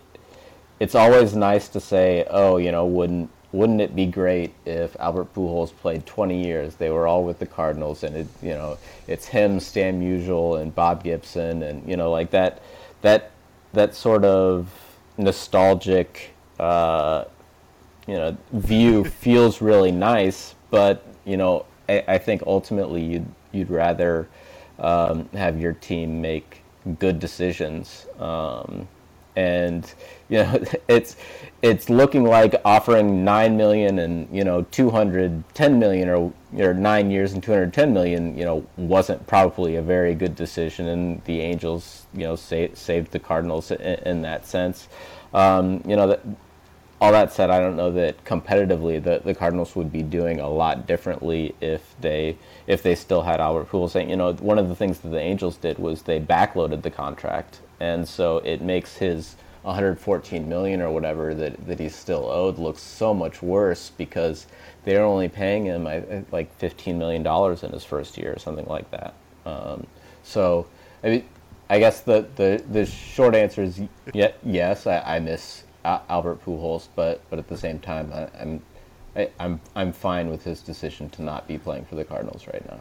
it's always nice to say, oh, you know, wouldn't wouldn't it be great if Albert Pujols played 20 years? They were all with the Cardinals, and it, you know, it's him, Stan Musial, and Bob Gibson, and you know, like that, that, that sort of nostalgic, uh, you know, view *laughs* feels really nice. But you know, I, I think ultimately you'd you'd rather um, have your team make good decisions. Um, and you know *laughs* it's it's looking like offering nine million and you know two hundred ten million or or nine years and two hundred ten million you know wasn't probably a very good decision, and the Angels you know sa- saved the Cardinals in, in that sense. Um, you know that. All that said, I don't know that competitively the, the Cardinals would be doing a lot differently if they if they still had Albert Pujols. Saying you know, one of the things that the Angels did was they backloaded the contract and so it makes his 114 million or whatever that, that he's still owed looks so much worse because they're only paying him like 15 million dollars in his first year or something like that. Um, so I mean, I guess the, the, the short answer is yes, I, I miss Albert Pujols, but but at the same time, I, I'm I, I'm I'm fine with his decision to not be playing for the Cardinals right now.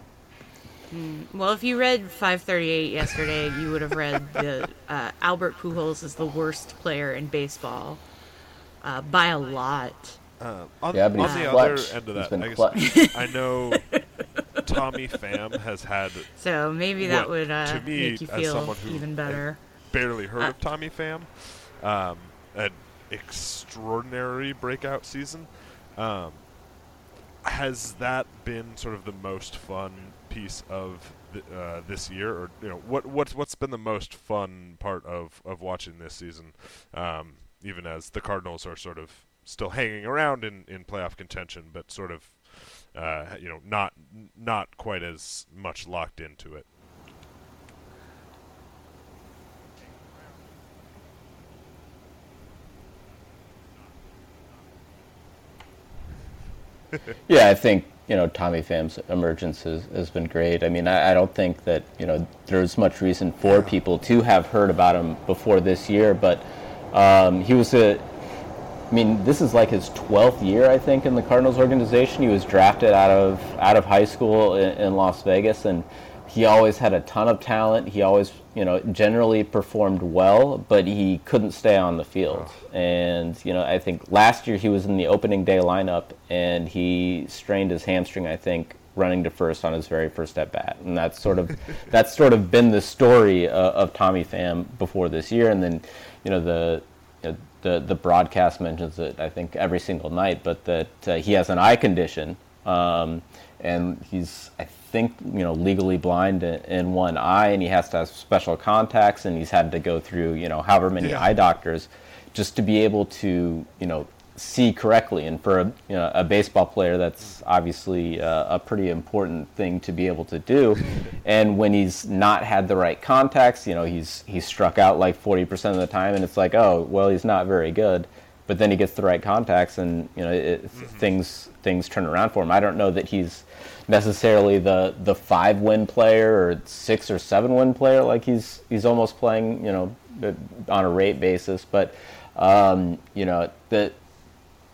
Mm, well, if you read 538 yesterday, you would have read the uh, Albert Pujols is the worst player in baseball uh, by a lot. Uh, on, Yeah, on but he's the clutch. other end of that, I, guess, *laughs* I know Tommy Pham has had So maybe that would uh, to me, make you as feel someone who- even better. barely heard Uh, of Tommy Pham, um, an extraordinary breakout season. Um, has that been sort of the most fun piece of uh, this year, or you know, what what's what's been the most fun part of of watching this season? Um, even as the Cardinals are sort of still hanging around in, in playoff contention, but sort of uh, you know not not quite as much locked into it. *laughs* Yeah, I think you know Tommy Pham's emergence has, has been great. I mean, I, I don't think that you know there's much reason for people to have heard about him before this year, but um, he was a. I mean, this is like his 12th year, I think, in the Cardinals organization. He was drafted out of out of high school in, in Las Vegas, and he always had a ton of talent. He always, you know, generally performed well, but he couldn't stay on the field. And you know, I think last year he was in the opening day lineup, and he strained his hamstring. I think running to first on his very first at bat, and that's sort of *laughs* that's sort of been the story uh, of Tommy Pham before this year. And then, you know, the you know, the the broadcast mentions it I think every single night, but that uh, he has an eye condition, um, and he's I think you know legally blind in, one eye, and he has to have special contacts, and he's had to go through you know however many Yeah. eye doctors just to be able to you know see correctly. And for a, you know, a baseball player, that's obviously uh, a pretty important thing to be able to do. and when he's not had the right contacts, you know, he's he's struck out like 40% of the time, and it's like, oh, well, he's not very good. But then he gets the right contacts, and you know, it, things things turn around for him. I don't know that he's necessarily the the five win player or six or seven win player. Like he's he's almost playing you know on a rate basis. But um, you know the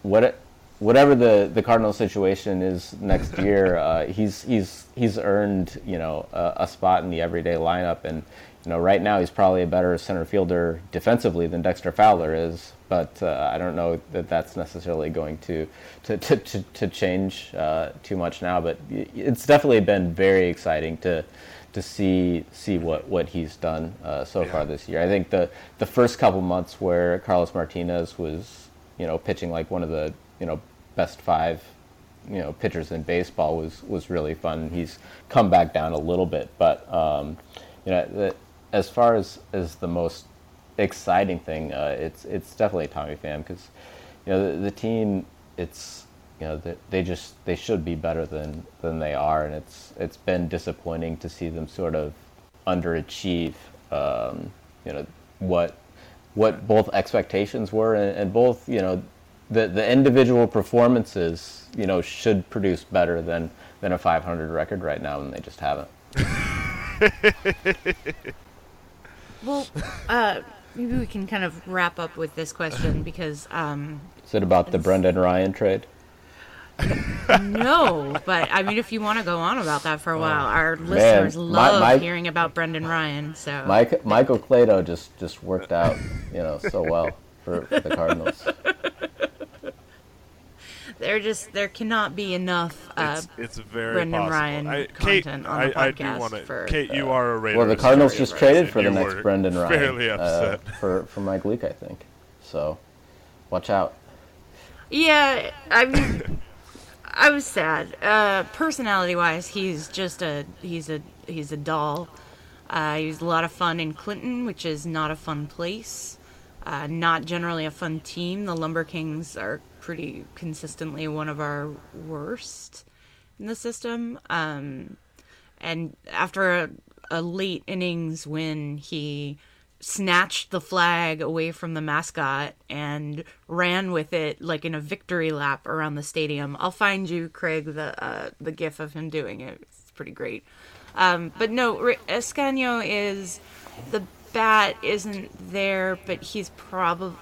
what it, whatever the, the Cardinal situation is next *laughs* year, uh, he's he's he's earned you know a, a spot in the everyday lineup, and you know right now he's probably a better center fielder defensively than Dexter Fowler is. But uh, I don't know that that's necessarily going to to, to, to, to change uh, too much now. But it's definitely been very exciting to to see see what, what he's done uh, so Yeah. far this year. I think the the first couple months where Carlos Martinez was you know pitching like one of the you know best five you know pitchers in baseball was was really fun. He's come back down a little bit, but um, you know the, as far as as the most exciting thing, uh, it's it's definitely Tommy Pham because you know the, the team it's you know they, they just they should be better than than they are, and it's it's been disappointing to see them sort of underachieve. Um, you know what what both expectations were, and, and both you know the the individual performances you know should produce better than than a 500 record right now, and they just haven't. *laughs* Well, uh, maybe we can kind of wrap up with this question because um, Is it about the Brendan Ryan trade? no, but I mean, if you want to go on about that for a while, our Man, listeners my- love my- hearing about Brendan Ryan. So Mike Maikel Cleto just just worked out, you know, so well for the Cardinals. There just there cannot be enough. Uh, It's, it's very Brendan possible. Ryan I, Kate, content on I, the I do podcast want to. for- Kate, you are a Raiders. Well, the Cardinals just right? traded for the next Brendan Ryan. Fairly uh, for for Mike Leake, I think. So, watch out. yeah, I mean, I was sad. Uh, personality wise, he's just a he's a he's a doll. Uh, he was a lot of fun in Clinton, which is not a fun place. Uh, not generally a fun team. The Lumber Kings are pretty consistently one of our worst in the system. Um, and after a, a late innings win, he snatched the flag away from the mascot and ran with it like in a victory lap around the stadium. I'll find you, Craig, the uh, the gif of him doing it. It's pretty great. Um, but no, Ascanio is the bat isn't there, but he's probably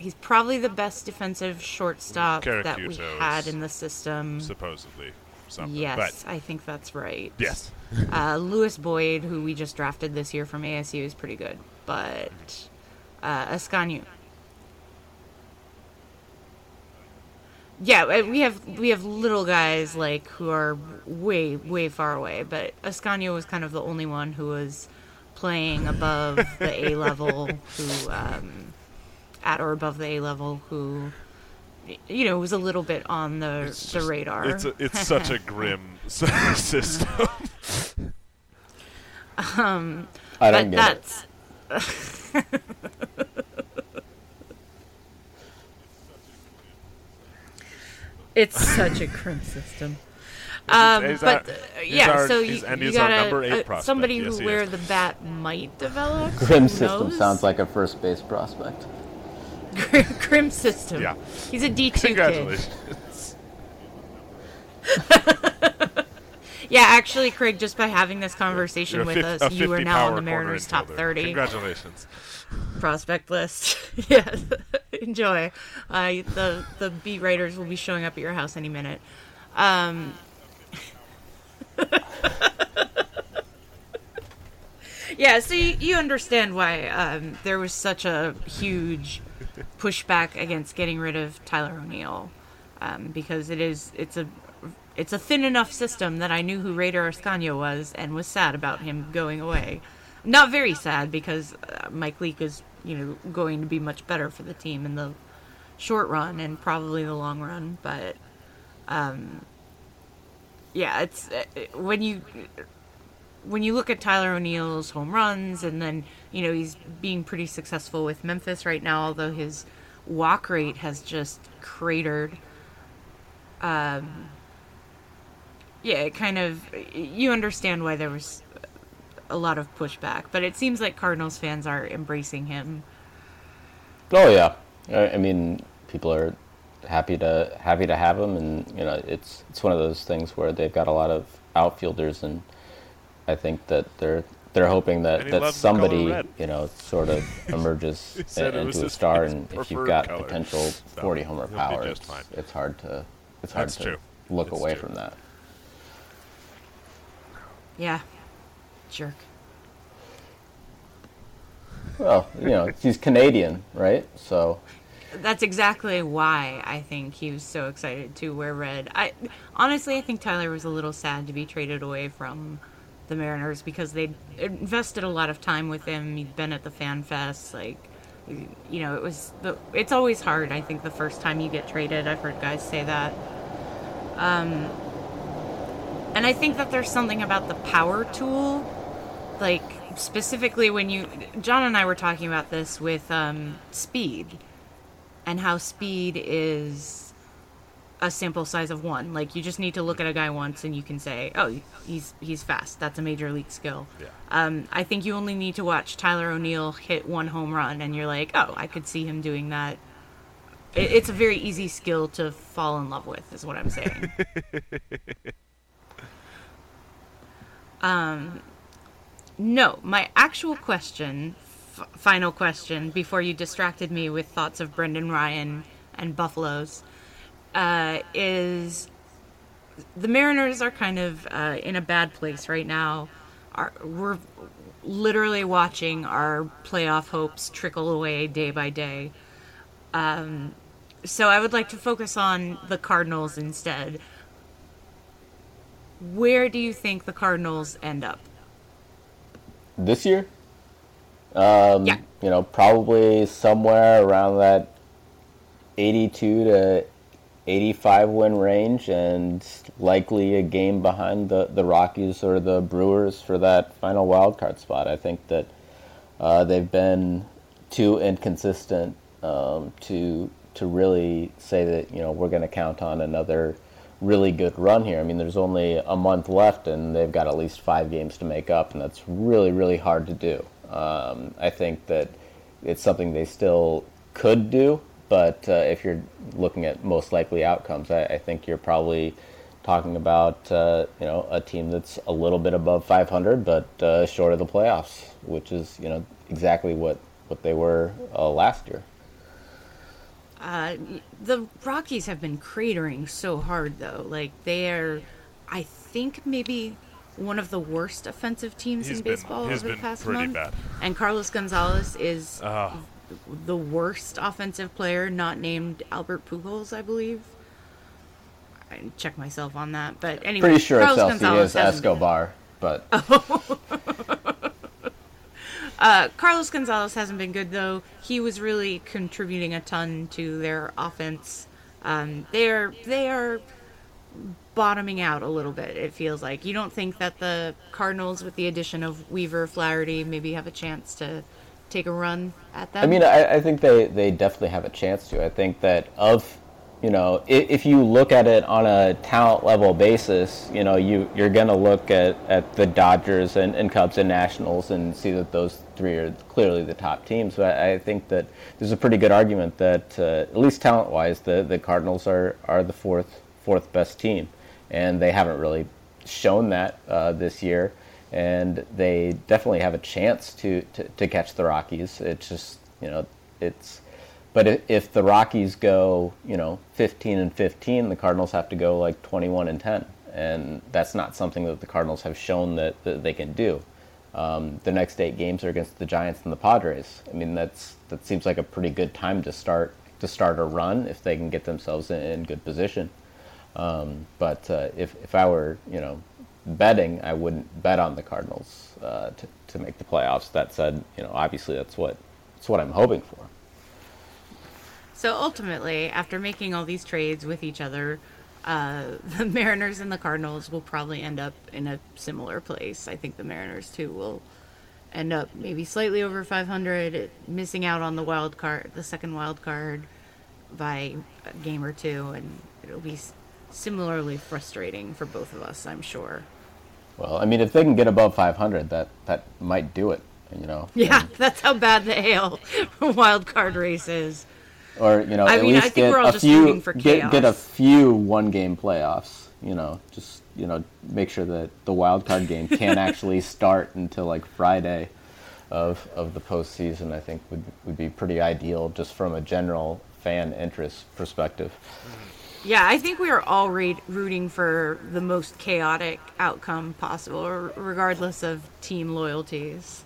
he's probably the best defensive shortstop that we had in the system. supposedly something. Yes, But I think that's right. yes, *laughs* Uh, Lewis Boyd, who we just drafted this year from ASU, is pretty good, but uh, Ascanio. Yeah, uh, we have we have little guys like who are way way far away, but Ascanio was kind of the only one who was playing above the A level, who um, at or above the A level, who you know was a little bit on the It's the just- radar. It's a, it's such a *laughs* grim *laughs* system. um, I don't get it. *laughs* it's such a grim system. Um, he's but our- uh, yeah, our- so you, and you he's our got number eight a, somebody Yes, who he where is. the bat might develop. Grim who system knows? sounds like a first base prospect. Grim, grim system. Yeah. he's a D two kid. Congratulations. *laughs* Yeah, actually, Craig, just by having this conversation with us, you are now on the Mariners top thirty. Congratulations. prospect list. *laughs* yes, *laughs* enjoy. Uh, the the beat writers will be showing up at your house any minute. Um, yeah, so you, you understand why um, there was such a huge pushback against getting rid of Tyler O'Neill, um, because it is it's a it's a thin enough system that I knew who Rayder Ascanio was and was sad about him going away. Not very sad because uh, Mike Leake is you know going to be much better for the team in the short run and probably the long run, but um, yeah, it's uh, when you when you look at Tyler O'Neill's home runs, and then you know he's being pretty successful with Memphis right now, although his walk rate has just cratered. Um, yeah, it kind of you understand why there was a lot of pushback, but it seems like Cardinals fans are embracing him. Oh yeah, I, mean, people are happy to happy to have him, and you know, it's it's one of those things where they've got a lot of outfielders, and I think that they're they're hoping that, that loves the color somebody you know sort of *laughs* emerges He said it was into a star, and if you've got color. potential So, 40 homer he'll power, it's, it's hard to it's hard That's to true. look It's away true. from that. Yeah. Jerk. Well, you know, he's Canadian, right? So That's exactly why I think he was so excited to wear red. I honestly, I think Tyler was a little sad to be traded away from the Mariners because they invested a lot of time with him. He'd been at the Fan Fest, like you know, it was the. It's always hard. I think the first time you get traded, I've heard guys say that. Um, and I think that there's something about the power tool like specifically when you John and I were talking about this with um, speed and how speed is a sample size of one. Like you just need to look at a guy once and you can say, "Oh, he's he's fast. That's a major league skill." Yeah. Um, I think you only need to watch Tyler O'Neill hit one home run and you're like, "Oh, I could see him doing that." It, it's a very easy skill to fall in love with, is what I'm saying. *laughs* um, no, my actual question, f- final question, before you distracted me with thoughts of Brendan Ryan and Buffaloes, uh, is the Mariners are kind of uh, in a bad place right now. Are, we're literally watching our playoff hopes trickle away day by day. Um, so I would like to focus on the Cardinals instead. Where do you think the Cardinals end up? this year, um, Yeah. you know, probably somewhere around that 82 to 85 win range, and likely a game behind the, the Rockies or the Brewers for that final wild card spot. I think that uh, they've been too inconsistent um, to to really say that you know we're going to count on another really good run here. I mean, there's only a month left, and they've got at least five games to make up, and that's really really hard to do. Um, I think that it's something they still could do, but uh, if you're looking at most likely outcomes, I, I think you're probably talking about uh, you know a team that's a little bit above 500, but uh, short of the playoffs, which is you know exactly what what they were uh, last year. Uh, the Rockies have been cratering so hard, though. Like they are, I think maybe one of the worst offensive teams He's in been- baseball he's over the been past pretty month. bad. And Carlos Gonzalez is Ah. The worst offensive player, not named Albert Pujols, I believe. I check myself on that, but anyway, Pretty sure Carlos it's Gonzalez is hasn't been- Escobar, but *laughs* Uh, Carlos Gonzalez hasn't been good though. He was really contributing a ton to their offense. Um, they're they are bottoming out a little bit. It feels like you don't think that the Cardinals, with the addition of Weaver, Flaherty, maybe have a chance to take a run at them. I mean, I, I think they, they definitely have a chance to. I think that of, you know, if, if you look at it on a talent level basis, you know, you, you're going to look at, at the Dodgers and, and Cubs and Nationals and see that those three are clearly the top teams. But I think that there's a pretty good argument that, uh, at least talent wise, the, the Cardinals are, are the fourth fourth best team. And they haven't really shown that uh, this year and they definitely have a chance to, to, to catch the Rockies. It's just you know it's but if, if the Rockies go you know 15 and 15, the Cardinals have to go like 21 and 10, and that's not something that the Cardinals have shown that, that they can do. Um, the next eight games are against the Giants and the Padres. I mean that's that seems like a pretty good time to start to start a run if they can get themselves in, in good position. Um, but uh, if if I were you know betting, I wouldn't bet on the Cardinals uh, to to make the playoffs. That said, you know obviously that's what that's what I'm hoping for. So ultimately, after making all these trades with each other, uh, *laughs* the Mariners and the Cardinals will probably end up in a similar place. I think the Mariners too will end up maybe slightly over 500, missing out on the wild card, the second wild card, by a game or two, and it'll be similarly frustrating for both of us, I'm sure. Well, I mean, if they can get above 500, that that might do it. You know. Yeah, *laughs* that's how bad the AL *laughs* wild card race is. Or you know, I at mean, I least think get we're all a just few get, get a few one game playoffs. You know, just you know make sure that the wild card game can't *laughs* actually start until like Friday of of the postseason. I think would would be pretty ideal just from a general fan interest perspective. Yeah, I think we are all re- rooting for the most chaotic outcome possible, regardless of team loyalties.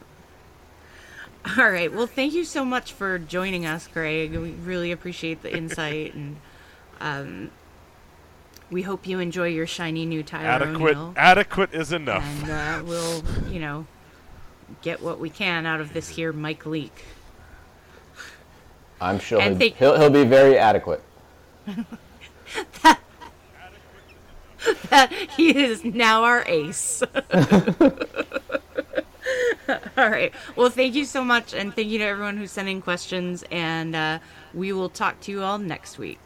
All right. Well, thank you so much for joining us, Greg. We really appreciate the insight, and um, we hope you enjoy your shiny new Tyler Adequate. O'Neill. Adequate is enough. And uh, we'll, you know, get what we can out of this here Mike Leake. I'm sure he'll, thank- he'll he'll be very adequate. *laughs* he is now our ace. *laughs* all right. Well, thank you so much, and thank you to everyone who's sending questions. And uh, we will talk to you all next week.